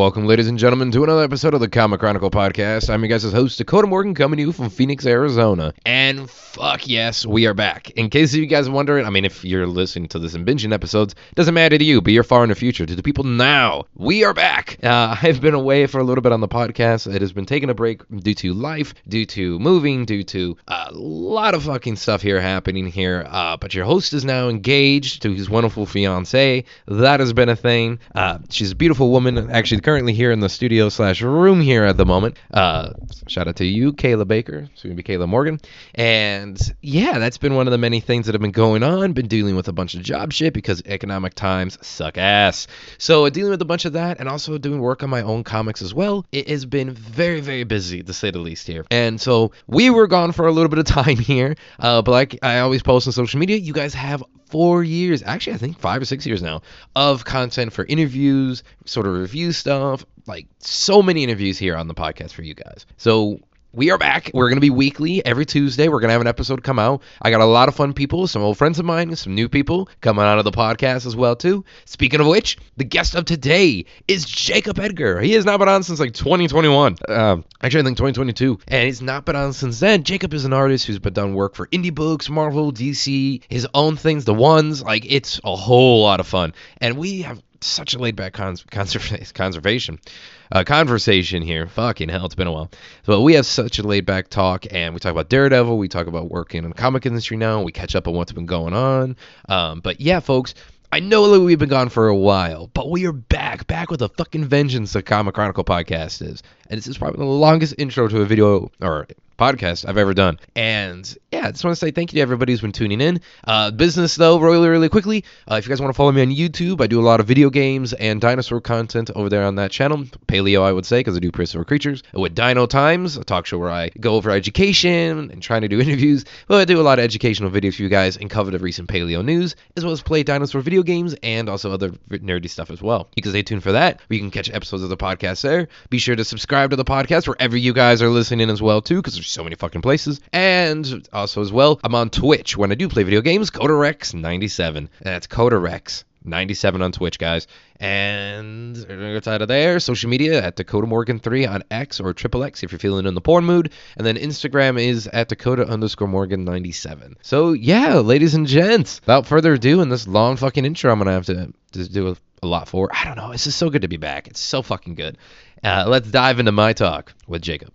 welcome, ladies and gentlemen, to another episode of the Comic Chronicle podcast. I'm your guys' host, Dakota Morgan, coming to you from Phoenix, Arizona. And fuck yes, we are back. In case you guys are wondering, I mean, if you're listening to this in binging episodes, doesn't matter to you, but you're far in the future. To the people now, we are back. Uh, I've been away for a little bit on the podcast. It has been taking a break due to life, due to moving, due to a lot of fucking stuff here happening here. Uh, but your host is now engaged to his wonderful fiance. That has been a thing. Uh, she's a beautiful woman, actually currently here in the studio slash room here at the moment. Uh, shout out to you, Kayla Baker, soon to be Kayla Morgan. And yeah, that's been one of the many things that have been going on. Been dealing with a bunch of job shit because economic times suck ass. So uh, dealing with a bunch of that and also doing work on my own comics as well. It has been very, very busy to say the least here. And so we were gone for a little bit of time here. Uh, but like I always post on social media, you guys have four years, actually, I think five or six years now, of content for interviews, sort of review stuff, like so many interviews here on the podcast for you guys. So we are back. We're going to be weekly every Tuesday. We're going to have an episode come out. I got a lot of fun people, some old friends of mine, some new people coming out of the podcast as well too. Speaking of which, the guest of today is Jacob Edgar. He has not been on since like 2021. Um, actually, I think 2022, and he's not been on since then. Jacob is an artist who's been done work for indie books, Marvel, DC, his own things, the ones. Like it's a whole lot of fun, and we have such a laid back cons- conserv- conservation uh, conversation here. Fucking hell, it's been a while. But we have such a laid back talk, and we talk about Daredevil. We talk about working in the comic industry now. We catch up on what's been going on. Um, but yeah, folks. I know that we've been gone for a while, but we are back, back with a fucking vengeance. The Comic Chronicle podcast is, and this is probably the longest intro to a video or podcast I've ever done. And yeah, I just want to say thank you to everybody who's been tuning in. Uh, business though, really, really quickly. Uh, if you guys want to follow me on YouTube, I do a lot of video games and dinosaur content over there on that channel. Paleo, I would say, because I do prehistoric creatures. With Dino Times, a talk show where I go over education and trying to do interviews. Well, I do a lot of educational videos for you guys and cover the recent paleo news, as well as play dinosaur video games and also other nerdy stuff as well. You can stay tuned for that. Or you can catch episodes of the podcast there. Be sure to subscribe to the podcast wherever you guys are listening as well too, because there's so many fucking places. And also as well, I'm on Twitch when I do play video games. Kotarex97. That's Kotarex. 97 on Twitch, guys. And outside of there, social media at Dakota Morgan 3 on X or Triple X if you're feeling in the porn mood. And then Instagram is at Dakota underscore Morgan 97. So yeah, ladies and gents, without further ado, in this long fucking intro, I'm gonna have to, to do a, a lot for. I don't know. It's just so good to be back. It's so fucking good. Uh, let's dive into my talk with Jacob.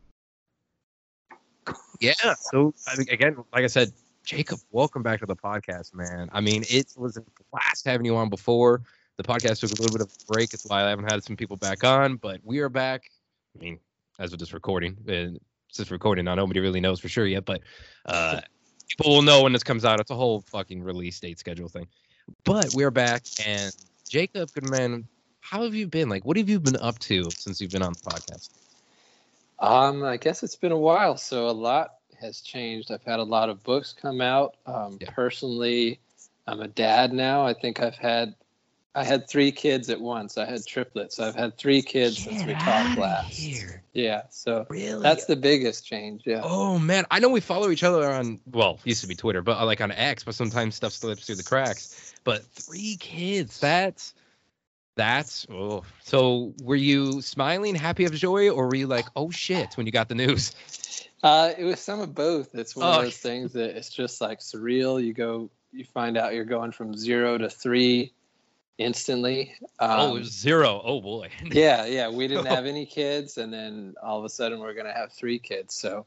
Yeah. So I mean, again, like I said, Jacob, welcome back to the podcast, man. I mean, it was a blast having you on before. The podcast took a little bit of a break. It's why I haven't had some people back on, but we are back. I mean, as of this recording, and since recording now, nobody really knows for sure yet, but uh, people will know when this comes out. It's a whole fucking release date schedule thing. But we're back, and Jacob, good man, how have you been? Like, what have you been up to since you've been on the podcast? Um, I guess it's been a while, so a lot has changed. I've had a lot of books come out. Um, Yeah. Personally, I'm a dad now. I think I've had, I had three kids at once. I had triplets. I've had three kids since we talked last. Here. Yeah, so Really? that's the biggest change. Yeah. Oh man, I know we follow each other on well, used to be Twitter, but uh, like on X, but sometimes stuff slips through the cracks. But three kids, that's that's oh. So were you smiling, happy of joy, or were you like, oh shit, when you got the news? Uh, it was some of both. It's one Oh. of those things that it's just like surreal. You go, you find out you're going from zero to three instantly. Um, oh, it was zero. Oh boy. yeah, yeah. We didn't have any kids, and then all of a sudden we're gonna have three kids. So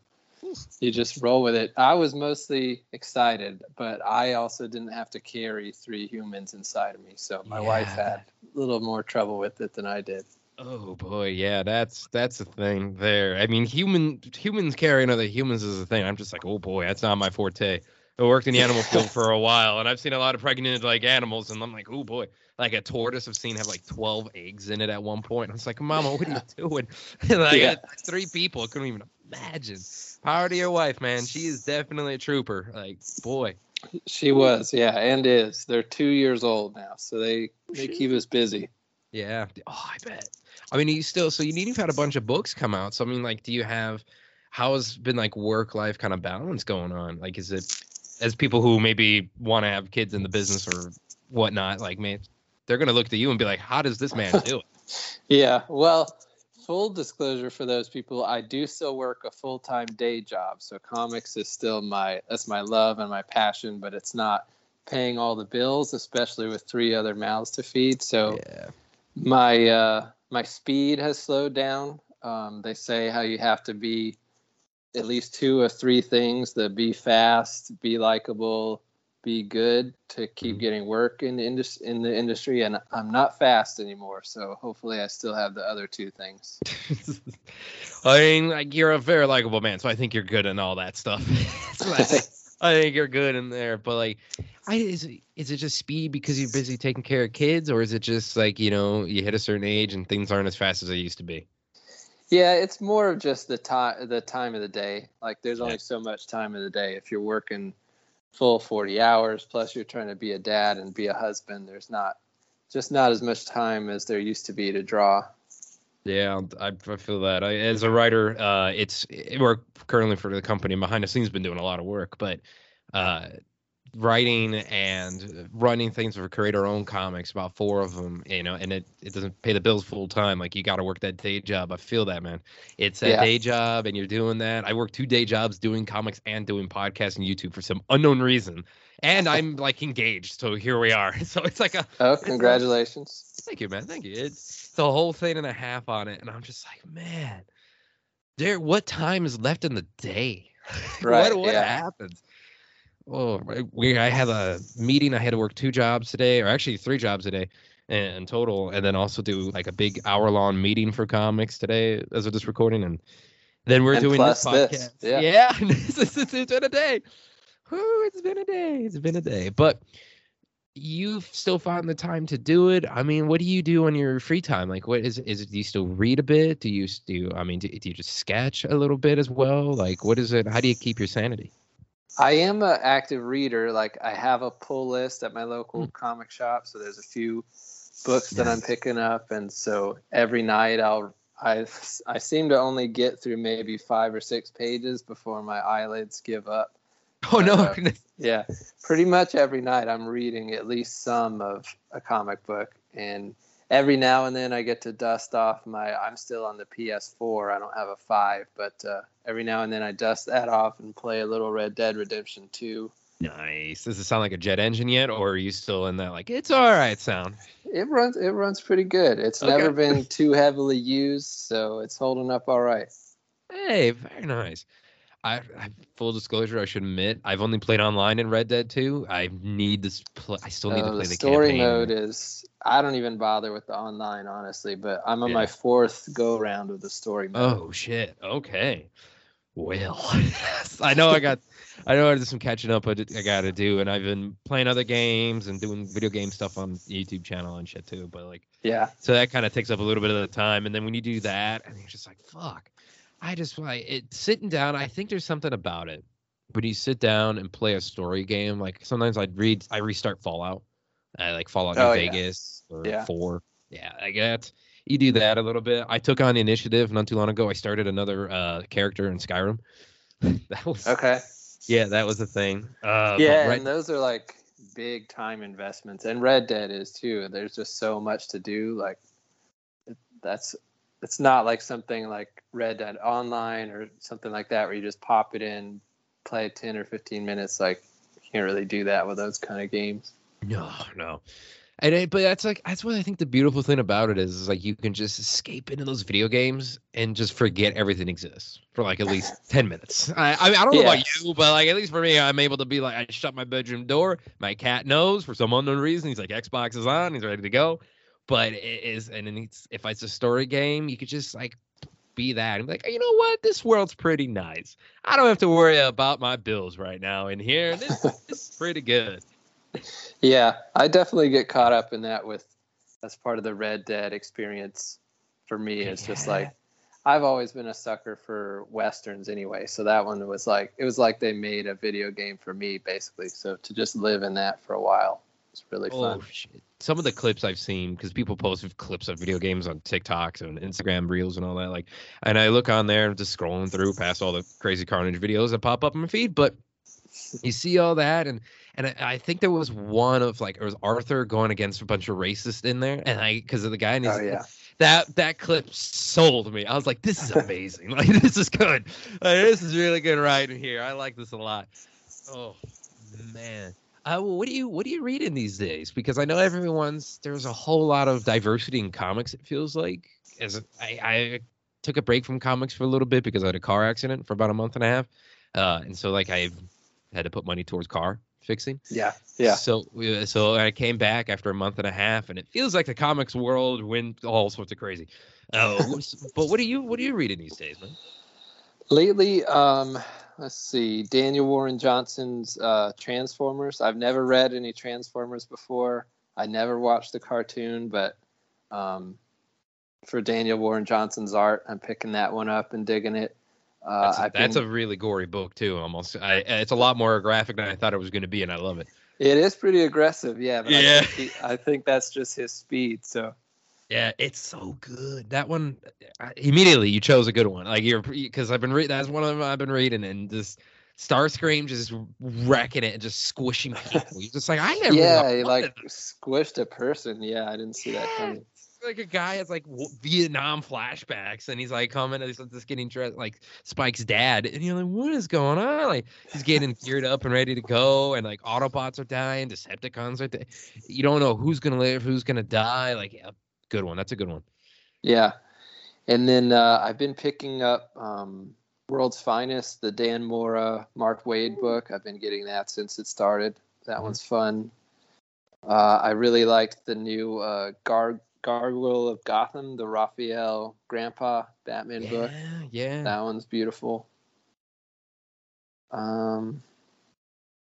you just roll with it. I was mostly excited, but I also didn't have to carry three humans inside of me. So my wife had a little more trouble with it than I did. Oh boy, yeah, that's that's the thing there. I mean, human humans carrying other humans is the thing. I'm just like, oh boy, that's not my forte. I worked in the animal field for a while, and I've seen a lot of pregnant like animals, and I'm like, oh boy, like a tortoise I've seen have like 12 eggs in it at one point. I was like, Mama, what are you doing? like Yeah. three people, I couldn't even imagine. Power to your wife, man. She is definitely a trooper. Like, boy, She was, yeah, and is. They're two years old now, so they they keep us busy. Yeah. Oh, I bet. I mean, you still so you need you've had a bunch of books come out. So I mean, like, do you have how has been like work life kind of balance going on? Like, is it as people who maybe want to have kids in the business or whatnot? Like, man, they're gonna look to you and be like, how does this man do it? Yeah, well, full disclosure for those people, I do still work a full time day job. So comics is still my that's my love and my passion, but it's not paying all the bills, especially with three other mouths to feed. So Yeah. my uh, my speed has slowed down. Um, they say how you have to be at least two or three things: to be fast, be likable, be good to keep Mhm. getting work in the indus- in the industry. And I'm not fast anymore, so hopefully I still have the other two things. I mean, like you're a very likable man, so I think you're good in all that stuff. I, think, I think you're good in there, but like, I is it, is it just speed because you're busy taking care of kids, or is it just like you know you hit a certain age and things aren't as fast as they used to be? Yeah, it's more of just the time the time of the day. Like there's only Yeah. so much time of the day. If you're working full 40 hours plus you're trying to be a dad and be a husband, there's not just not as much time as there used to be to draw. Yeah, I, I feel that. I, as a writer, uh, it's it, we're currently for the company behind the scenes been doing a lot of work, but uh, writing and running things for create our own comics, about four of them, you know, and it, it doesn't pay the bills full time. Like you got to work that day job. I feel that, man. It's a Yeah. day job, and you're doing that. I work two day jobs doing comics and doing podcasts and YouTube for some unknown reason, and I'm like engaged. So here we are. So it's like a Oh, congratulations. Thank you, man. Thank you. It's, it's a whole thing and a half on it, and I'm just like, man, there. What time is left in the day? Right, what what yeah. happens? Oh, I- we. I had a meeting. I had to work two jobs today, or actually three jobs a day in total, and then also do like a big hour long meeting for comics today as of this recording, and then we're And doing this podcast. this, yeah. yeah. it's, it's, been a day. Whew, it's been a day. It's been a day, but you've still found the time to do it. I mean, what do you do on your free time? Like, what is is it? Do you still read a bit? Do you do? I mean, do, do you just sketch a little bit as well? Like, what is it? How do you keep your sanity? I am an active reader. Like I have a pull list at my local Hmm. comic shop, so there's a few books that I'm picking up, and so every night I'll I I seem to only get through maybe five or six pages before my eyelids give up. Oh no! Uh, Yeah, pretty much every night I'm reading at least some of a comic book, and every now and then I get to dust off my. I'm still on the PS4. I don't have a five, but uh, every now and then I dust that off and play a little Red Dead Redemption 2. nice. Does it sound like a jet engine yet, or are you still in that like it's all right sound? It runs. It runs pretty good. It's Okay. never been too heavily used, so it's holding up all right. Hey, very nice. I, I full disclosure, I should admit, I've only played online in Red Dead 2. I need this. Pl- I still need to Uh, play the the story campaign. mode is. I don't even bother with the online, honestly. But I'm on Yeah. my fourth go round of the story mode. Oh shit. Okay. Well, I know I got, I know there's some catching up I, I got to do, and I've been playing other games and doing video game stuff on YouTube channel and shit too. But like, Yeah. so that kind of takes up a little bit of the time, and then when you do that, and you're just like, fuck. I just like it sitting down. I think there's something about it. When you sit down and play a story game, like sometimes I'd read, I restart Fallout, I like Fallout New Oh, yeah. Vegas or Yeah. four. Yeah, I get you do that a little bit. I took on the initiative not too long ago. I started another uh, character in Skyrim. that was Okay. yeah, that was the thing. Uh, yeah, and those are like big time investments, and Red Dead is too. There's just so much to do. Like, that's it's not like something like Red Dead Online or something like that where you just pop it in, play ten or fifteen minutes. Like, you can't really do that with those kind of games. No, no. And it, but that's like that's what I think the beautiful thing about it is, is like you can just escape into those video games and just forget everything exists for like at least ten minutes. I I, mean, I don't know Yeah. about you, but like at least for me, I'm able to be like I shut my bedroom door. My cat knows for some unknown reason. He's like Xbox is on. He's ready to go. But it is, and it's, if it's a story game, you could just like be that and be like, oh, you know what, this world's pretty nice. I don't have to worry about my bills right now in here. This, this is pretty good. Yeah, I definitely get caught up in that with as part of the Red Dead experience. For me, it's just like I've always been a sucker for westerns anyway. So that one was like it was like they made a video game for me basically. So to just live in that for a while was really oh, fun. Oh shit! Some of the clips I've seen because people post clips of video games on TikToks and Instagram Reels and all that. Like, and I look on there, and just scrolling through past all the crazy carnage videos that pop up in my feed. But you see all that, and and I, I think there was one of like it was Arthur going against a bunch of racists in there, and I because of the guy and his Oh yeah. that that clip sold me. I was like, this is amazing. like this is good. Like, this is really good writing here. I like this a lot. Oh man. Uh, what do you what do you read in these days? Because I know everyone's there's a whole lot of diversity in comics. It feels like as I, I took a break from comics for a little bit because I had a car accident for about a month and a half, uh, and so like I had to put money towards car fixing. Yeah, yeah. So so I came back after a month and a half, and it feels like the comics world went all sorts of crazy. Uh, but what do you what are you reading these days, man? Lately, um, let's see, Daniel Warren Johnson's uh, Transformers. I've never read any Transformers before. I never watched the cartoon, but um, for Daniel Warren Johnson's art, I'm picking that one up and digging it. Uh, that's, a, that's been, a, really gory book too. Almost, I, it's a lot more graphic than I thought it was going to be, and I love it. It is pretty aggressive, yeah. yeah. I think, he, I think that's just his speed. So yeah, it's so good. That one immediately you chose a good one. Like you're because I've been reading. That's one of them I've been reading, and just Starscream just wrecking it and just squishing people. You're just like I never. Yeah, he like squished a person. Yeah, I didn't see that coming. Like a guy has like Vietnam flashbacks, and he's like coming, and he's just getting dressed like Spike's dad, and you're like, what is going on? Like he's getting geared up and ready to go, and like Autobots are dying, Decepticons are. Di- you don't know who's gonna live, who's gonna die. Like good one. That's a good one. Yeah, and then uh, I've been picking up um, World's Finest, the Dan Mora, Mark Waid book. I've been getting that since it started. That mm-hmm. one's fun. Uh, I really liked the new uh, Gar- Gargoyle of Gotham, the Rafael Grampá Batman yeah, book. Yeah, that one's beautiful. Um,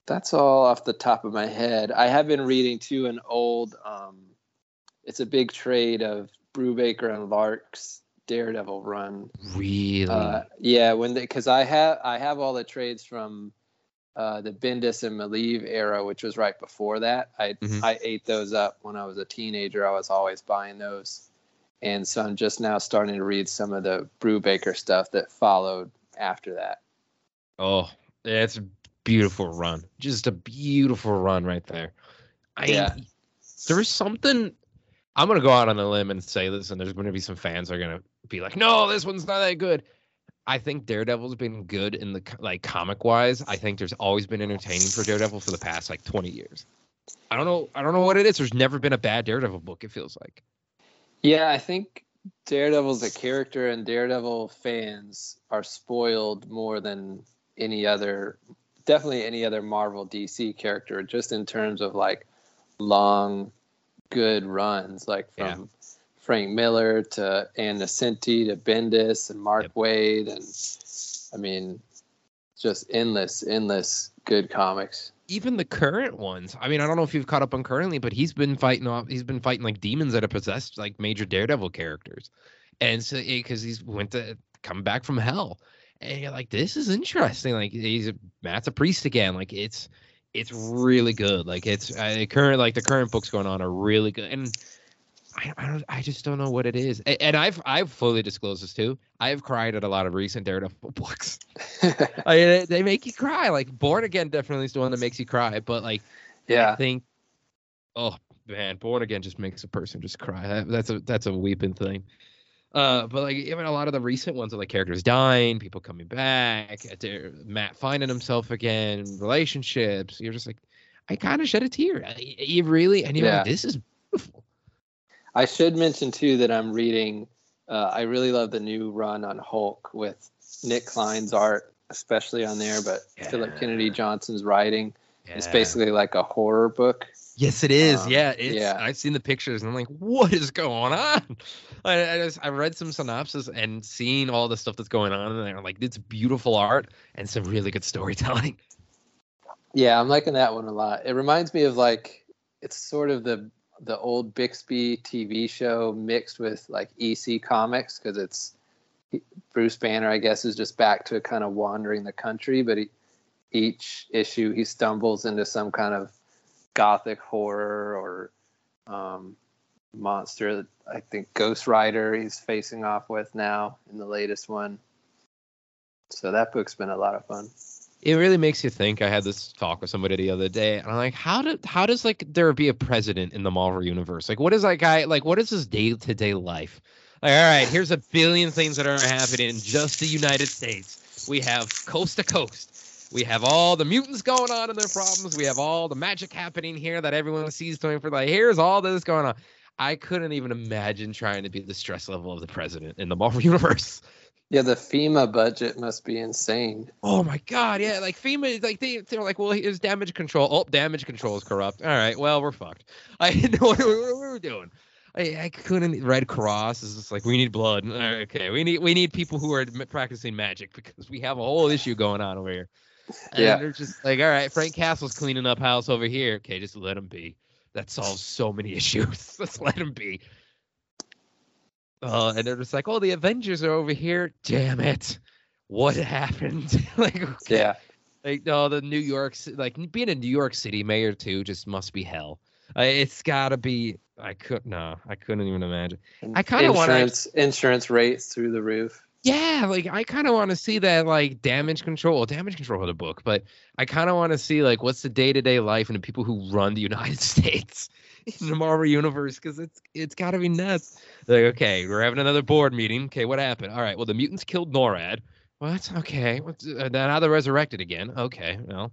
that's all off the top of my head. I have been reading too an old um, it's a big trade of Brubaker and Lark's Daredevil run. Really? Uh, yeah, when because I have I have all the trades from uh, the Bendis and Maleev era, which was right before that. I mm-hmm. I ate those up when I was a teenager. I was always buying those, and so I'm just now starting to read some of the Brubaker stuff that followed after that. Oh, it's a beautiful run. Just a beautiful run right there. I, yeah. There's something I'm gonna go out on a limb and say this, and there's gonna be some fans that are gonna be like, "No, this one's not that good." I think Daredevil's been good in the like comic wise. I think there's always been entertaining for Daredevil for the past like 20 years. I don't know. I don't know what it is. There's never been a bad Daredevil book. It feels like. Yeah, I think Daredevil's a character, and Daredevil fans are spoiled more than any other, definitely any other Marvel DC character, just in terms of like long good runs, like from yeah. Frank Miller to Ann Nocenti to Bendis and Mark yep. Waid, and I mean, just endless, endless good comics. Even the current ones. I mean, I don't know if you've caught up on currently, but he's been fighting off. He's been fighting like demons that have possessed like major Daredevil characters, and so eh, because he's went to come back from hell, and you're like, this is interesting. Like he's a, Matt's a priest again. Like it's it's really good. Like it's uh, current like the current books going on are really good, and I, I don't I just don't know what it is. And, and I've I've fully disclosed this too. I've cried at a lot of recent Daredevil books. I mean, they make you cry. Like Born Again definitely is the one that makes you cry, but like yeah, I think oh man, Born Again just makes a person just cry. That, that's a that's a weeping thing. Uh, but like even a lot of the recent ones are like characters dying, people coming back, Matt finding himself again, relationships. You're just like, I kind of shed a tear. You really, and you're yeah. like, this is beautiful. I should mention too that I'm reading. Uh, I really love the new run on Hulk with Nic Klein's art, especially on there, but yeah. Phillip Kennedy Johnson's writing. Yeah. It's basically like a horror book. Yes, it is. Um, yeah, it's, yeah. I've seen the pictures and I'm like, what is going on? I, I just I read some synopsis and seen all the stuff that's going on and I'm like, it's beautiful art and some really good storytelling. Yeah, I'm liking that one a lot. It reminds me of like it's sort of the the old Bixby TV show mixed with like EC Comics because it's Bruce Banner, I guess, is just back to kind of wandering the country, but he, each issue he stumbles into some kind of gothic horror or um, monster that I think Ghost Rider he's facing off with now in the latest one. So that book's been a lot of fun. It really makes you think. I had this talk with somebody the other day, and I'm like, how did how does like there be a president in the Marvel universe? Like, what is that guy like? What is his day to day life? Like, all right, here's a billion things that are happening in just the United States. We have coast to coast. We have all the mutants going on and their problems. We have all the magic happening here that everyone sees doing for like here's all this going on. I couldn't even imagine trying to be the stress level of the president in the Marvel universe. Yeah, the FEMA budget must be insane. Oh my god, yeah, like FEMA, like they they're like, well, here's damage control. Oh, damage control is corrupt. All right, well, we're fucked. I know what we were doing. I, I couldn't. Red Cross is just like we need blood. Okay, we need we need people who are practicing magic because we have a whole issue going on over here. And yeah, they're just like, all right, Frank Castle's cleaning up house over here. Okay, just let him be. That solves so many issues. Let's let him be. Uh, and they're just like, oh, the Avengers are over here. Damn it. What happened? like, okay. yeah. Like, no, the New York, like being a New York City mayor too, just must be hell. Uh, it's gotta be. I could no, I couldn't even imagine. I kind of want insurance insurance rates through the roof. Yeah, like I kind of want to see that like damage control, damage control of the book, but I kind of want to see like what's the day to day life and the people who run the United States in the Marvel universe because it's it's got to be nuts. Like, okay, we're having another board meeting. Okay, what happened? All right, well the mutants killed NORAD. What? Okay, what's, uh, now they're resurrected again. Okay, well.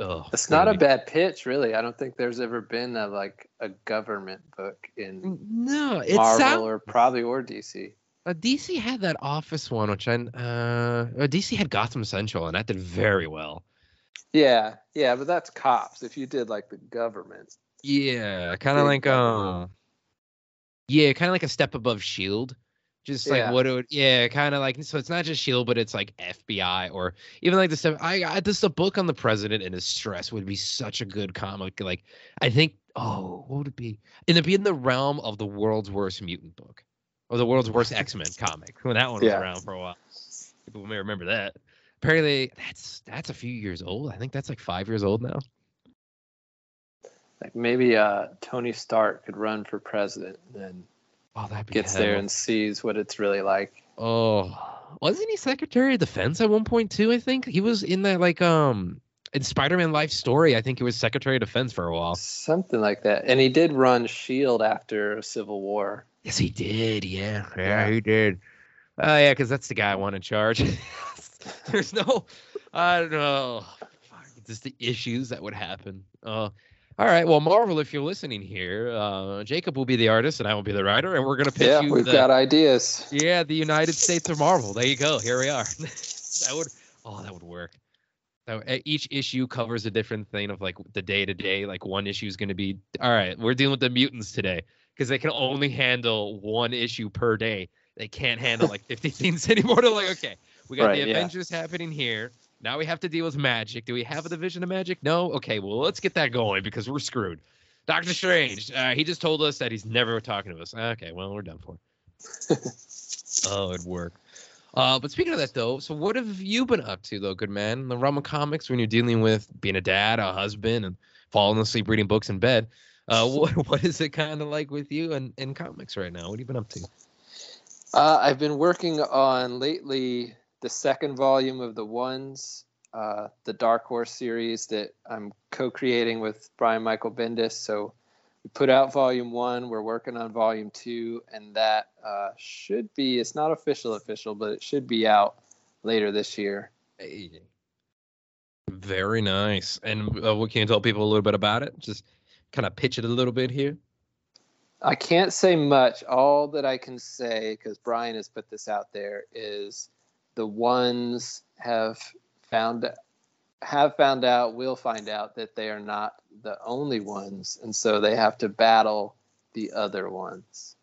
Oh, it's not a bad pitch, really. I don't think there's ever been a like a government book in no, it's Marvel sound- or probably or DC. Uh, DC had that Office one, which I uh, uh DC had Gotham Central, and that did very well. Yeah, yeah, but that's cops. If you did like the government, yeah, kind of like um, yeah, kind of like a step above Shield. Just like yeah. what it would, yeah, kind of like so. It's not just Shield, but it's like FBI or even like the stuff. I, I this a book on the president and his stress would be such a good comic. Like I think, oh, what would it be? And it'd be in the realm of the world's worst mutant book or the world's worst X Men comic when that one was yeah. around for a while. People may remember that. Apparently, that's that's a few years old. I think that's like five years old now. Like maybe uh, Tony Stark could run for president, and oh, that gets hell. there and sees what it's really like. Oh, wasn't he Secretary of Defense at one point too? I think he was in that like um in Spider-Man Life Story. I think he was Secretary of Defense for a while. Something like that, and he did run Shield after Civil War. Yes, he did. Yeah, yeah, yeah. he did. Oh uh, yeah, because that's the guy I want in charge. There's no, I don't know, just the issues that would happen. Uh, all right, well, Marvel, if you're listening here, uh, Jacob will be the artist and I will be the writer, and we're gonna pitch yeah, you. Yeah, we've the, got ideas. Yeah, the United States of Marvel. There you go. Here we are. that would, oh, that would work. So each issue covers a different thing of like the day to day. Like one issue is going to be, all right, we're dealing with the mutants today because they can only handle one issue per day. They can't handle like 50 things anymore. They're like, okay, we got right, the Avengers yeah. happening here. Now we have to deal with magic. Do we have a division of magic? No. Okay, well let's get that going because we're screwed. Doctor Strange, uh, he just told us that he's never talking to us. Okay, well we're done for. oh, it'd work. Uh, but speaking of that though, so what have you been up to though, good man? In the realm of comics, when you're dealing with being a dad, a husband, and falling asleep reading books in bed, uh, what what is it kind of like with you and in comics right now? What have you been up to? Uh, I've been working on lately the second volume of the Ones, uh, the Dark Horse series that I'm co-creating with Brian Michael Bendis. So we put out volume one. We're working on volume two, and that uh, should be. It's not official, official, but it should be out later this year. Hey. Very nice. And uh, what can you tell people a little bit about it? Just kind of pitch it a little bit here. I can't say much. All that I can say, because Brian has put this out there, is the ones have found have found out, will find out that they are not the only ones, and so they have to battle the other ones.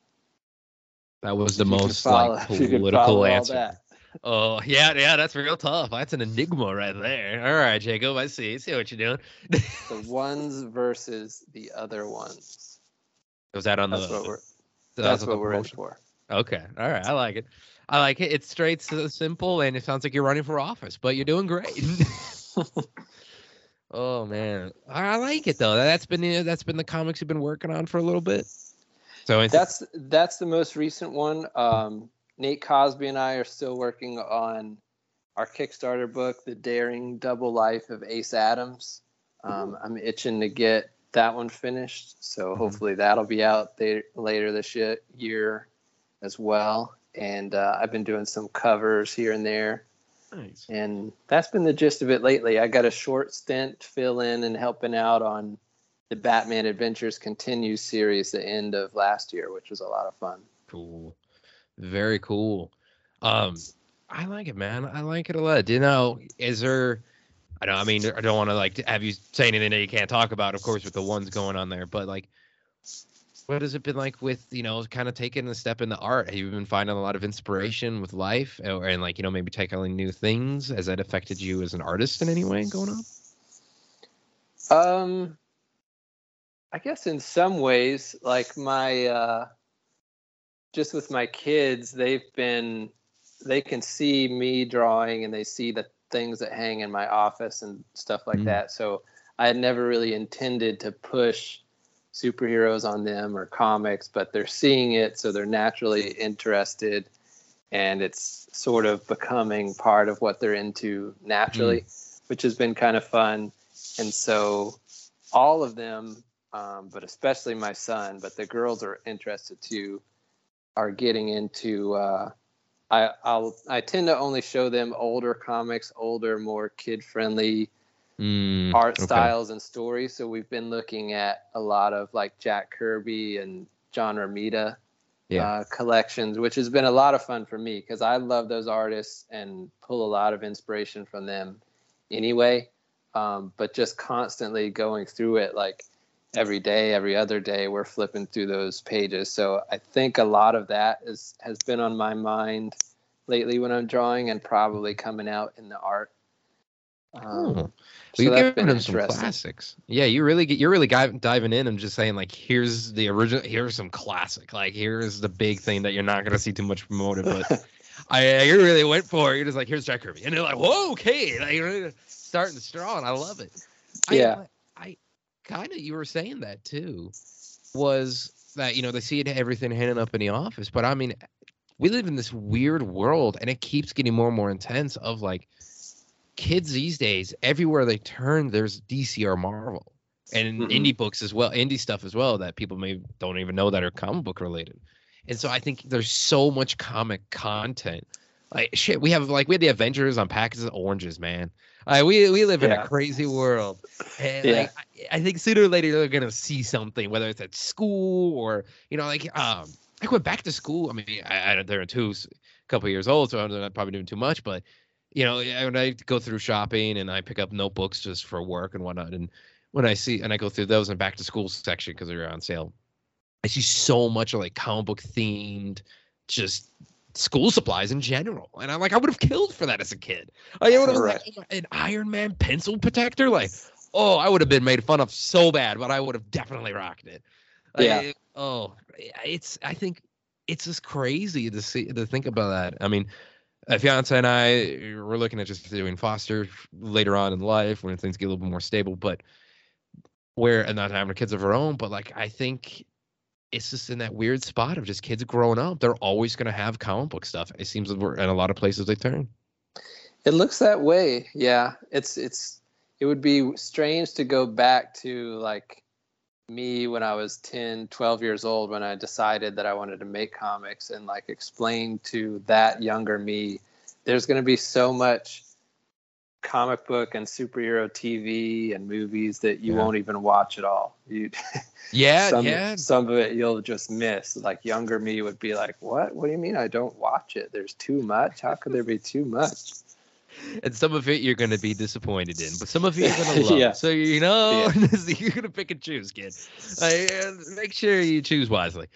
That was the most follow, like political answer. Oh yeah, yeah, that's real tough. That's an enigma right there. All right, Jacob, I see. See what you're doing. the ones versus the other ones. Was that on that's the? What we're, that's, what we're in for. Okay, all right, I like it. I like it. It's straight, simple, and it sounds like you're running for office, but you're doing great. oh man, I like it though. That's been that's been the comics you've been working on for a little bit. So that's that's the most recent one. Um, Nate Cosby and I are still working on our Kickstarter book, The Daring Double Life of Ace Adams. Um, I'm itching to get that one finished. So Mhm. hopefully that'll be out there later this year, year as well. And uh, I've been doing some covers here and there. Nice. And that's been the gist of it lately. I got a short stint fill in and helping out on the Batman Adventures Continue series the end of last year, which was a lot of fun. Cool. Very cool. Um, I like it, man. I like it a lot. Do you know, is there, I don't, I mean, I don't want to like have you say anything that you can't talk about, of course, with the ones going on there, but like, what has it been like with, you know, kind of taking a step in the art? Have you been finding a lot of inspiration with life or, and like, you know, maybe tackling new things? Has that affected you as an artist in any way going on? Um, I guess in some ways, like my, uh, just with my kids, they've been, they can see me drawing and they see the things that hang in my office and stuff like Mm. that. So I had never really intended to push superheroes on them or comics, but they're seeing it, so they're naturally interested, and it's sort of becoming part of what they're into naturally, which has been kind of fun. And so all of them, um, but especially my son, but the girls are interested too, are getting into. Uh, I I'll I tend to only show them older comics, older, more kid friendly Mm, art okay. styles and stories. So we've been looking at a lot of like Jack Kirby and John Romita Yeah. uh, collections, which has been a lot of fun for me because I love those artists and pull a lot of inspiration from them anyway. Um, but just constantly going through it like every day, every other day, we're flipping through those pages. So I think a lot of that is has been on my mind lately when I'm drawing and probably coming out in the art. Um, Oh. so you're giving him some classics. Yeah, you really get you're really diving in and just saying like, here's the original, here's some classic. Like, here's the big thing that you're not gonna see too much promoted, but I you really went for it. You're just like, here's Jack Kirby, and they're like, whoa, okay, like you're really starting strong. I love it. Yeah. I, I kind of you were saying that too, was that you know they see it everything hanging up in the office, but I mean, we live in this weird world, and it keeps getting more and more intense. Of like, kids these days, everywhere they turn, there's DC or Marvel, and Mhm. indie books as well, indie stuff as well that people may don't even know that are comic book related. And so I think there's so much comic content. Like shit, we have like we had the Avengers on packets of oranges, man. Uh, we we live in a crazy world, and Yeah. like I, I think sooner or later they're gonna see something, whether it's at school or you know, like um, I went back to school. I mean, I, I they're two s- couple years old, so I'm not probably doing too much, but you know, I- when I go through shopping and I pick up notebooks just for work and whatnot, and when I see and I go through those and back to school section because they're on sale, I see so much of like comic book themed, just school supplies in general, and I'm like, I would have killed for that as a kid. I would have Right. like an Iron Man pencil protector, like, oh, I would have been made fun of so bad, but I would have definitely rocked it. Like, Yeah. oh, it's I think it's just crazy to see to think about that. I mean, uh, fiance and I we're looking at just doing foster later on in life when things get a little bit more stable, but where and not having kids of our own, but like I think it's just in that weird spot of just kids growing up. They're always gonna have comic book stuff. It seems that we're in a lot of places they turn. It looks that way. Yeah. It's it's it would be strange to go back to like me when I was 10, 12 years old when I decided that I wanted to make comics and like explain to that younger me there's going to be so much comic book and superhero TV and movies that you Yeah. won't even watch at all. You Yeah, some, yeah. some of it you'll just miss. Like younger me would be like, "What? What do you mean I don't watch it? There's too much. How could there be too much?" And some of it you're gonna be disappointed in, but some of it you're gonna love. Yeah. So you know, you're gonna pick and choose, kid. Like, uh, make sure you choose wisely.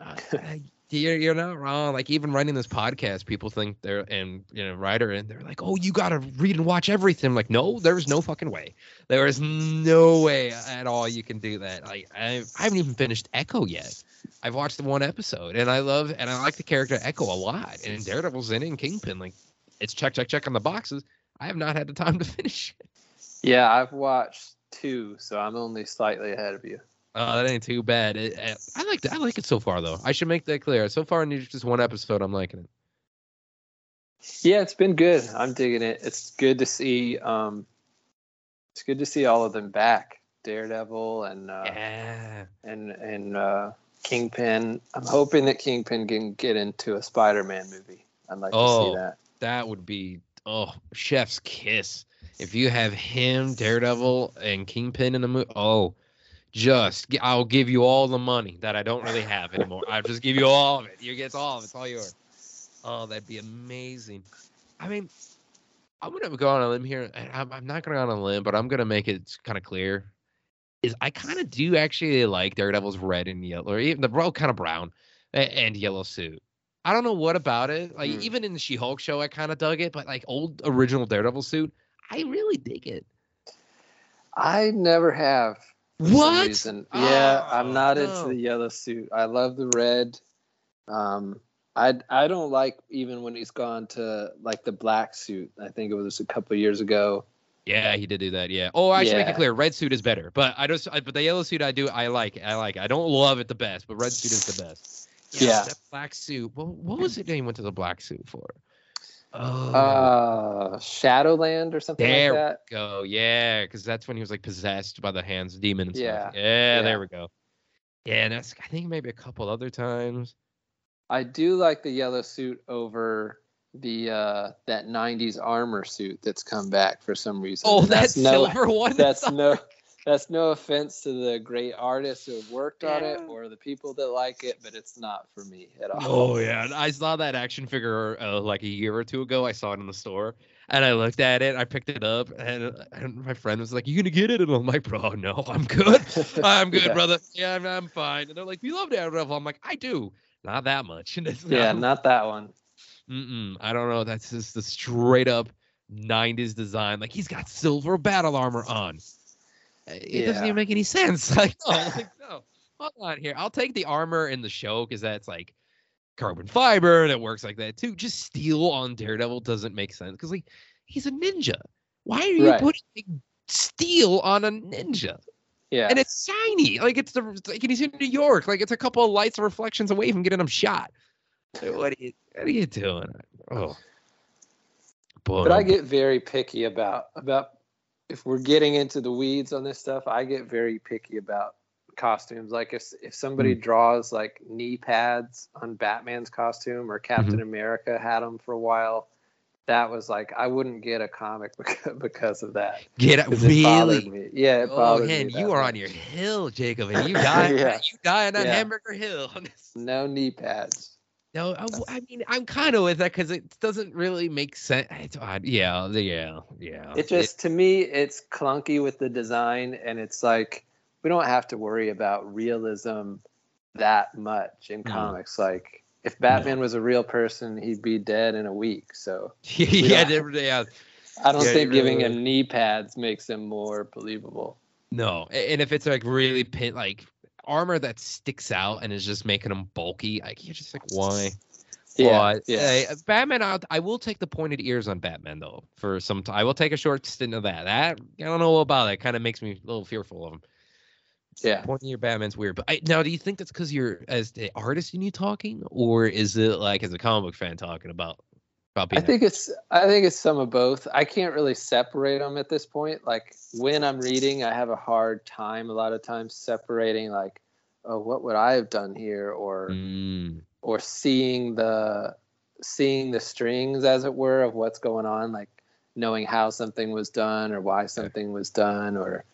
Uh, you're you're not wrong. Like even writing this podcast, people think they're and you know writer and they're like, oh, you gotta read and watch everything. I'm like, no, there's no fucking way. There is no way at all you can do that. Like I, I haven't even finished Echo yet. I've watched the one episode and I love and I like the character Echo a lot. And Daredevil's in it and Kingpin. Like it's check check check on the boxes. I have not had the time to finish it. Yeah, I've watched two, so I'm only slightly ahead of you. Oh, that ain't too bad. It, it- I like I like it so far though. I should make that clear. So far in just one episode, I'm liking it. Yeah, it's been good. I'm digging it. It's good to see. Um, it's good to see all of them back Daredevil and uh, Yeah. and and uh, Kingpin. I'm hoping that Kingpin can get into a Spider-Man movie. I'd like to Oh. see that. That would be oh chef's kiss. If you have him, Daredevil, and Kingpin in the movie, oh, just I'll give you all the money that I don't really have anymore. I'll just give you all of it. You get all of it. It's all yours. Oh, that'd be amazing. I mean, I'm gonna go on a limb here. and I'm, I'm not gonna go on a limb, but I'm gonna make it kind of clear. Is I kind of do actually like Daredevil's red and yellow, or even the well, kind of brown and yellow suit. I don't know what about it. Like Hmm. even in the She-Hulk show, I kind of dug it, but like old original Daredevil suit, I really dig it. I never have. What? reason. Yeah, I'm Oh, not no. into the yellow suit. I love the red. Um, I I don't like even when he's gone to like the black suit. I think it was a couple of years ago. Yeah, he did do that. Yeah. Oh, I should make it clear. Red suit is better, but I just, I, but the yellow suit I do, I like. I like. it. I don't love it the best, but red suit is the best. Yeah. That black suit. Well, what was it that he went to the black suit for? Oh. Uh, Shadowland or something There like that. go. Yeah, because that's when he was like possessed by the hands demon and stuff. Yeah, Yeah, yeah. there we go. Yeah, and that's I think maybe a couple other times. I do like the yellow suit over the uh that 90s armor suit that's come back for some reason. Oh, And that that's no silver one. that's no that's no offense to the great artists who have worked on it or the people that like it, but it's not for me at all. Oh yeah, and I saw that action figure uh, like a year or two ago. I saw it in the store, and I looked at it. I picked it up, and, and my friend was like, "You gonna get it?" And I'm like, "Bro, no, I'm good. I'm good, Yeah. brother. Yeah, I'm, I'm fine." And they're like, "We love Daredevil." I'm like, "I do, not that much." And it's Yeah, not, not that one. mm-mm, I don't know. That's just the straight up '90s design. Like he's got silver battle armor on. It doesn't even make any sense. Like, no, like, no. Hold on here. I'll take the armor in the show because that's like carbon fiber and it works like that too. Just steel on Daredevil doesn't make sense because like he's a ninja. Why are you Right. putting steel on a ninja? Yeah. And it's shiny. Like it's the like he's in New York. Like it's a couple of lights and reflections away from getting him shot. Like, What are you what are you doing? Oh. Boy, but I get very picky about about if we're getting into the weeds on this stuff. I get very picky about costumes. Like if if somebody Hmm. draws like knee pads on Batman's costume or Captain Mm-hmm. America had them for a while, that was like I wouldn't get a comic because, because of that. get It really. me. Yeah, it Oh, man, me. you are much. on your hill, Jacob, and you die. Yeah. You die on that Yeah. hamburger hill. no knee pads. No, I, I mean I'm kind of with that because it doesn't really make sense. It's odd. Yeah, yeah, yeah. It just to me it's clunky with the design and it's like we don't have to worry about realism that much in Mm. comics like if batman was a real person he'd be dead in a week so yeah, yeah. i don't Yeah, think giving right. him knee pads makes him more believable No, and if it's like really pin like armor that sticks out and is just making them bulky, like you're just like why? yeah yeah Hey, uh, Batman. I'll, I will take the pointed ears on Batman though. For some time, I will take a short stint of that. That I don't know about that. Kind of makes me a little fearful of him. yeah Pointing your Batman's weird. But I, now, do you think that's because you're as the artist in you talking, or is it like as a comic book fan talking about I think it's I think it's some of both. I can't really separate them at this point. Like when I'm reading, I have a hard time a lot of times separating like, oh, what would I have done here, or Mm, or seeing the seeing the strings as it were of what's going on like knowing how something was done or why something was done or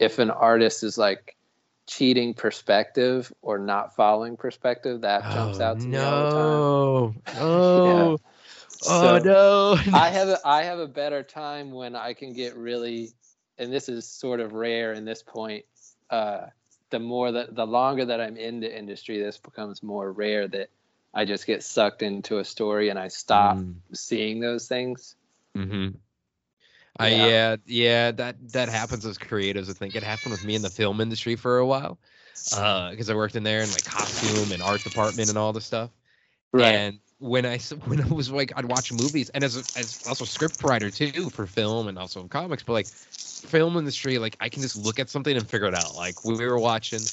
if an artist is like cheating perspective or not following perspective that jumps oh, out to me all the time no. Oh. Oh So- no. I have a, I have a better time when I can get really, and this is sort of rare in this point. Uh, the more that the longer that I'm in the industry, this becomes more rare that I just get sucked into a story and I stop Mm. seeing those things. Mm-hmm. I Yeah. yeah yeah that that happens as creatives. I think it happened with me in the film industry for a while, because I worked in there in like costume and art department and all this stuff. Right. And when I when I was like I'd watch movies and as a, as also script writer too for film and also comics, but like film industry, like I can just look at something and figure it out. Like we were watching.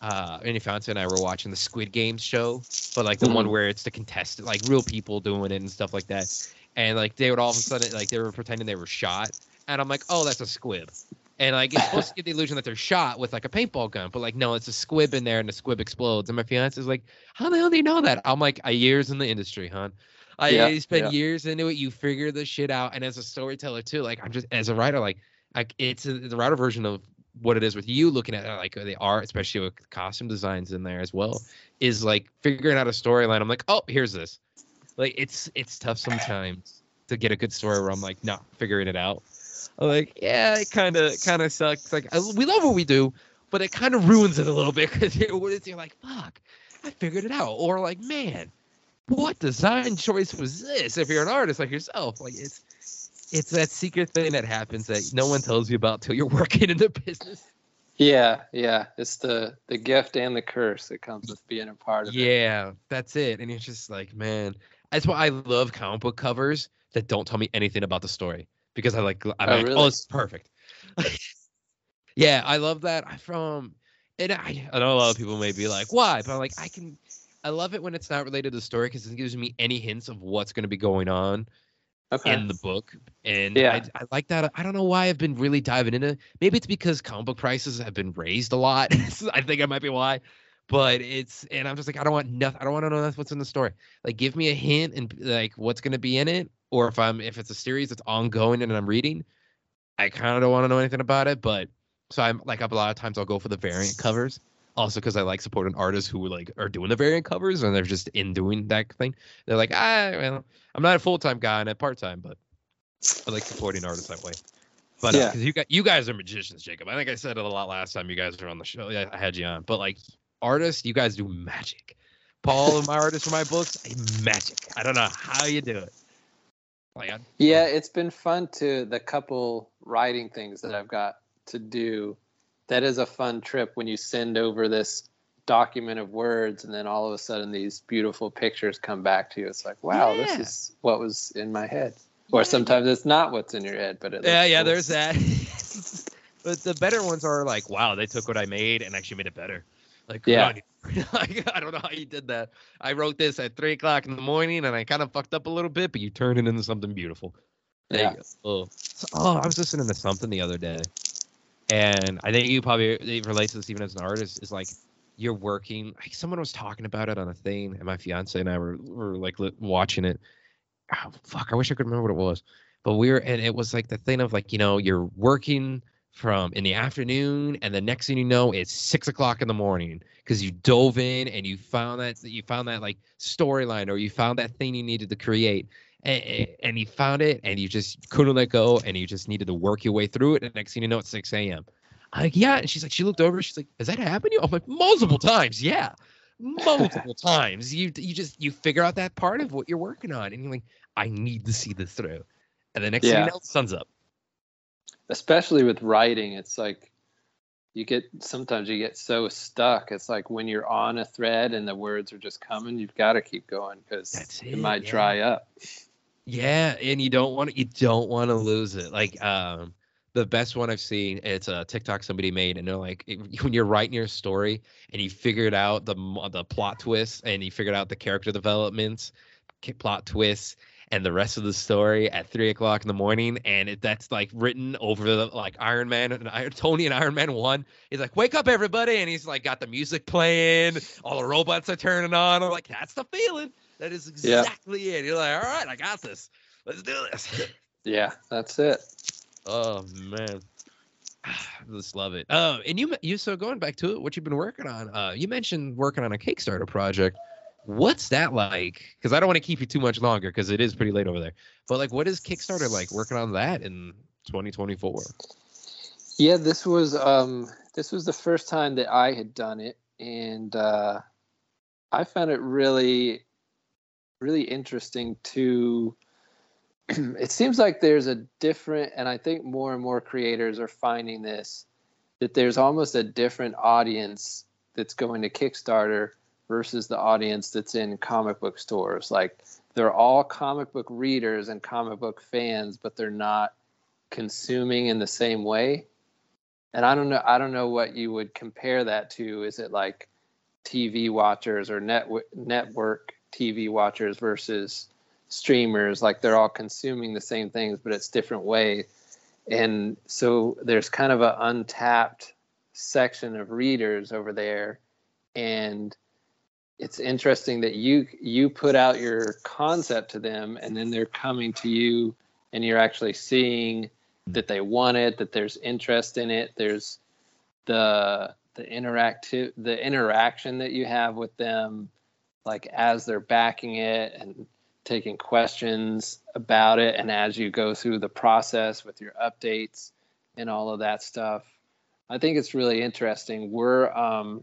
Uh, Andy Fountain and I were watching the Squid Games show, but like the one Mhm. where it's the contestant, like real people doing it and stuff like that and like they would all of a sudden like they were pretending they were shot and i'm like oh that's a squib And like it's supposed to give the illusion that they're shot with like a paintball gun, but like no, it's a squib in there and the squib explodes. And my fiance is like, "How the hell do you know that?" I'm like, "I years in the industry, hon. I Yeah, spent yeah. years into it. You figure the shit out, and as a storyteller too, like I'm just as a writer, like like it's a, the writer version of what it is with you looking at like the art, especially with costume designs in there as well, is like figuring out a storyline. I'm like, oh, here's this. Like it's it's tough sometimes to get a good story where I'm like not figuring it out. Like, yeah, it kind of kind of sucks. Like I, we love what we do, but it kind of ruins it a little bit because you're, you're like, fuck, I figured it out, or like, man, what design choice was this? If you're an artist like yourself, like it's it's that secret thing that happens that no one tells you about till you're working in the business. Yeah, yeah. It's the the gift and the curse that comes with being a part of it. Yeah, that's it. And it's just like, man, that's why I love comic book covers that don't tell me anything about the story because I like, I'm Oh, like, oh, really? oh, it's perfect. yeah, I love that. I from, and I, I know a lot of people may be like, why? But I'm like, I can, I love it when it's not related to the story because it gives me any hints of what's going to be going on Okay. in the book. And Yeah. I, I like that. I don't know why I've been really diving into. Maybe it's because comic book prices have been raised a lot. I think that might be why. But it's and I'm just like I don't want nothing. I don't want to know what's in the story. Like give me a hint and like what's gonna be in it. Or if I'm if it's a series that's ongoing and I'm reading, I kind of don't want to know anything about it. But so I'm like a lot of times I'll go for the variant covers. Also because I like supporting artists who like are doing the variant covers and they're just in doing that thing. They're like ah well I'm not a full time guy and a part time, but I like supporting artists that way. But Yeah. because you got you guys are magicians, Jacob. I think I said it a lot last time you guys were on the show. Yeah, I had you on. But like artists, you guys do magic. Paul and my artists for my books, magic. I don't know how you do it. I, Yeah, it's been fun to the couple writing things that I've got to do. That is a fun trip when you send over this document of words and then all of a sudden these beautiful pictures come back to you. It's like, wow, Yeah. this is what was in my head. Or Yeah, sometimes it's not what's in your head, but it yeah, yeah. cool. There's that. but the better ones are like, wow, they took what I made and actually made it better. Like, Yeah. wow, I don't know how you did that. I wrote this at three o'clock in the morning and I kind of fucked up a little bit, but you turned it into something beautiful. There Yeah. you go. Oh. Oh, I was listening to something the other day, and I think you probably relate to this even as an artist. Is like you're working. Like someone was talking about it on a thing, and my fiance and I were, were like li- watching it. Oh, fuck, I wish I could remember what it was, but we were, and it was like the thing of like you know you're working from in the afternoon, and the next thing you know it's six o'clock in the morning because you dove in and you found that you found that like storyline or you found that thing you needed to create and, and you found it and you just couldn't let go and you just needed to work your way through it and next thing you know it's 6 a.m i'm like yeah and she's like she looked over she's like has that happened to you? I'm like multiple times yeah multiple times. You you just you figure out that part of what you're working on and you're like i need to see this through and the next thing you know the sun's up especially with writing it's like you get sometimes you get so stuck it's like when you're on a thread and the words are just coming you've got to keep going because it, it, might yeah. dry up Yeah, and you don't want to you don't want to lose it. Like um the best one I've seen, it's a TikTok somebody made, and they're like, when you're writing your story and you figured out the the plot twists and you figured out the character developments, plot twists, and the rest of the story at three o'clock in the morning, and it, that's like written over the like Iron Man and Iron, Tony and Iron Man one. He's like, "Wake up, everybody!" and he's like got the music playing, all the robots are turning on. I'm like, "That's the feeling." That is Yeah. exactly it. You're like, all right, I got this. Let's do this. yeah that's it oh man, I just love it. Oh, and you you so going back to it, what you've been working on? Uh, you mentioned working on a Kickstarter project. What's that like? Because I don't want to keep you too much longer because it is pretty late over there. But like, what is Kickstarter like working on that in 2024? yeah this was um this was the first time that i had done it and uh i found it really really interesting to it seems like there's a different and i think more and more creators are finding this that there's almost a different audience that's going to kickstarter versus the audience that's in comic book stores. Like they're all comic book readers and comic book fans but they're not consuming in the same way. And i don't know i don't know what you would compare that to. Is it like tv watchers or net network tv watchers versus streamers? Like they're all consuming the same things but it's different way. And so there's kind of an untapped section of readers over there and it's interesting that you you put out your concept to them and then they're coming to you and you're actually seeing that they want it that there's interest in it. There's the the interactive the interaction that you have with them like as they're backing it and taking questions about it and as you go through the process with your updates and all of that stuff. I think it's really interesting. We're um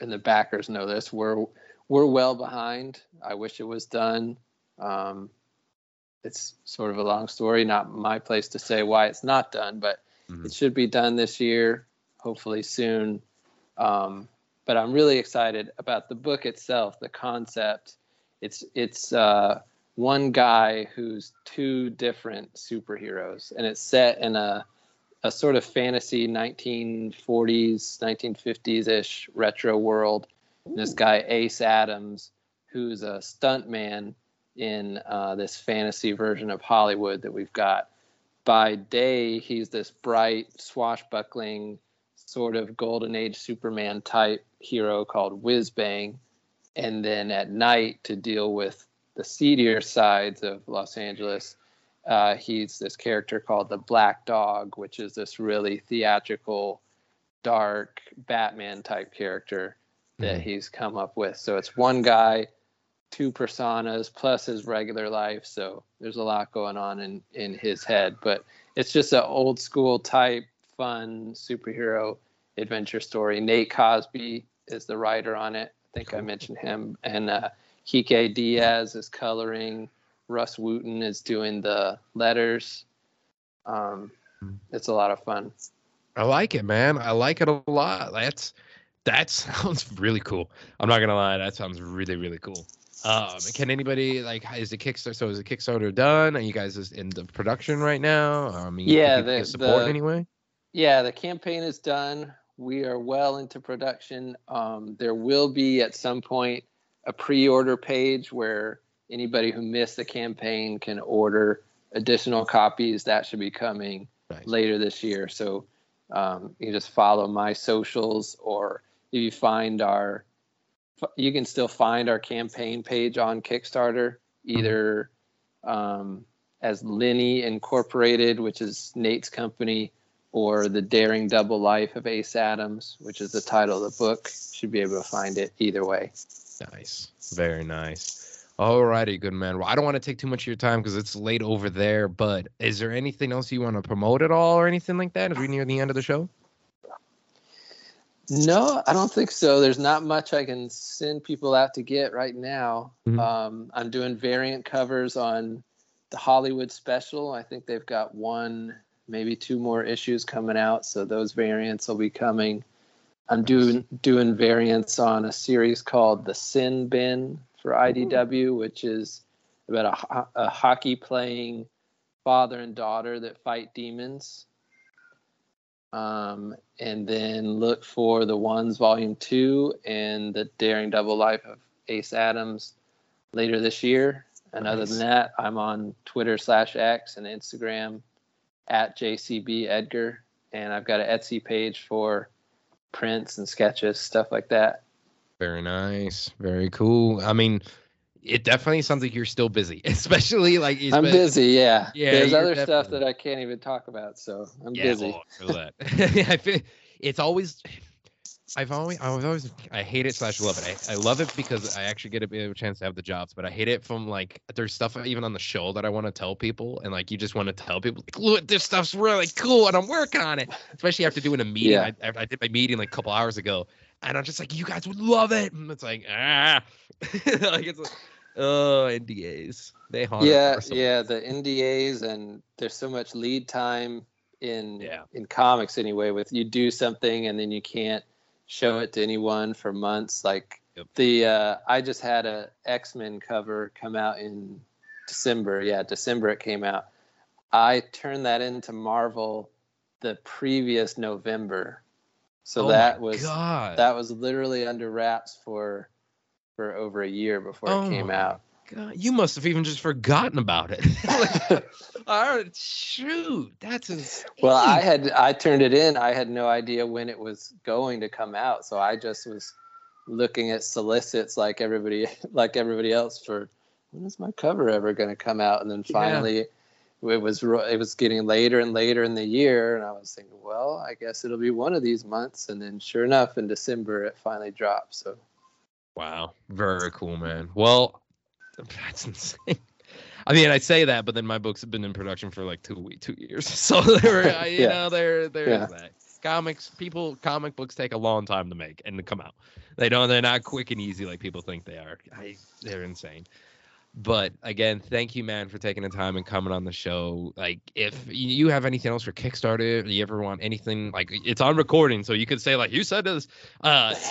and the backers know this we're we're well behind. I wish it was done. Um it's sort of a long story not my place to say why it's not done but Mhm. it should be done this year hopefully soon. Um but i'm really excited about the book itself the concept. It's it's uh, one guy who's two different superheroes, and it's set in a a sort of fantasy 1940s, 1950s ish retro world. And this guy Ace Adams, who's a stuntman in uh, this fantasy version of Hollywood that we've got. By day, he's this bright, swashbuckling, sort of golden age Superman type hero called Whiz Bang and then at night to deal with the seedier sides of Los Angeles, uh, he's this character called the Black Dog, which is this really theatrical, dark Batman type character that Mhm. he's come up with. So it's one guy, two personas plus his regular life. So there's a lot going on in in his head, but it's just an old school type, fun superhero adventure story. Nate Cosby is the writer on it. I think I mentioned him. And uh, Kike Diaz is coloring. Rus Wooton is doing the letters. Um, it's a lot of fun. I like it, man. I like it a lot. That's that sounds really cool. I'm not gonna lie, that sounds really really cool. Um, can anybody like is the Kickstarter? So is the Kickstarter done? Are you guys just in the production right now? I mean, Yeah, the- support the- anyway. Yeah, the campaign is done. We are well into production. Um, there will be at some point a pre-order page where anybody who missed the campaign can order additional copies. That should be coming later this year. So um, you just follow my socials, or if you find our, you can still find our campaign page on Kickstarter, either um, as Linny Incorporated, which is Nate's company, or The Daring Double Life of Ace Adams, which is the title of the book. Should be able to find it either way. Nice. Very nice. Alrighty, good man. Well, I don't want to take too much of your time because it's late over there, but is there anything else you want to promote at all or anything like that as we near the end of the show? No, I don't think so. There's not much I can send people out to get right now. Mhm. Um, I'm doing variant covers on the Hollywood special. I think they've got one, maybe two more issues coming out, so those variants will be coming. I'm doing doing variants on a series called The Sin Bin for IDW, which is about a, a hockey playing father and daughter that fight demons. Um, and then look for the ones volume two and the Daring Double Life of Ace Adams later this year. And other than that, I'm on Twitter slash X and Instagram at JCB Edgar. And I've got an Etsy page for prints and sketches, stuff like that. Very nice. Very cool. I mean, it definitely sounds like you're still busy, especially like I'm espe- busy, yeah. Yeah, There's other stuff that I can't even talk about, so I'm Yeah, busy. Oh, well, that. It's always. I've always, I was always, I hate it slash love it. I, I love it because I actually get a a chance to have the jobs, but I hate it from like there's stuff even on the show that I want to tell people, and like you just want to tell people, like, look, this stuff's really cool, and I'm working on it. Especially after doing a meeting. Yeah. I, I did my meeting like a couple hours ago, and I'm just like, you guys would love it. And it's like, ah, like it's like, oh, NDAs. They haunt yeah yeah the ndas and there's so much lead time in Yeah. in comics anyway with you do something and then you can't show it to anyone for months like Yep. the uh i just had a x-men cover come out in december yeah december it came out i turned that into marvel the previous november so Oh that was God. that was literally under wraps for for over a year before Oh it came out God, you must have even just forgotten about it. like, right, shoot, that's insane. well, I had I turned it in. I had no idea when it was going to come out, so I just was looking at solicits like everybody like everybody else for when is my cover ever going to come out? And then finally, yeah. It was it was getting later and later in the year, and I was thinking, well, I guess it'll be one of these months. And then, sure enough, in December, it finally dropped. So, wow, very cool, man. Well, that's insane. I mean, I say that, but then my books have been in production for like two weeks, two years. So there, you yeah. know, there, there's yeah. that. Comics, people, comic books take a long time to make and to come out. They don't. They're not quick and easy like people think they are. I, they're insane. But again, thank you, man, for taking the time and coming on the show. Like, if you have anything else for Kickstarter, you ever want anything, like it's on recording, so you could say like you said this. Uh,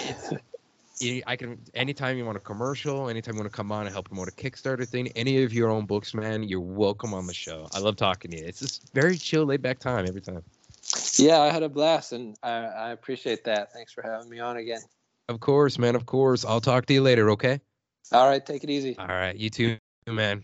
I can anytime you want a commercial, anytime you want to come on and help promote a Kickstarter thing, any of your own books, man, you're welcome on the show. I love talking to you. It's just very chill, laid back time every time. Yeah, I had a blast, and I, I appreciate that. Thanks for having me on again. Of course, man. Of course. I'll talk to you later. Okay. All right. Take it easy. All right. You too, man.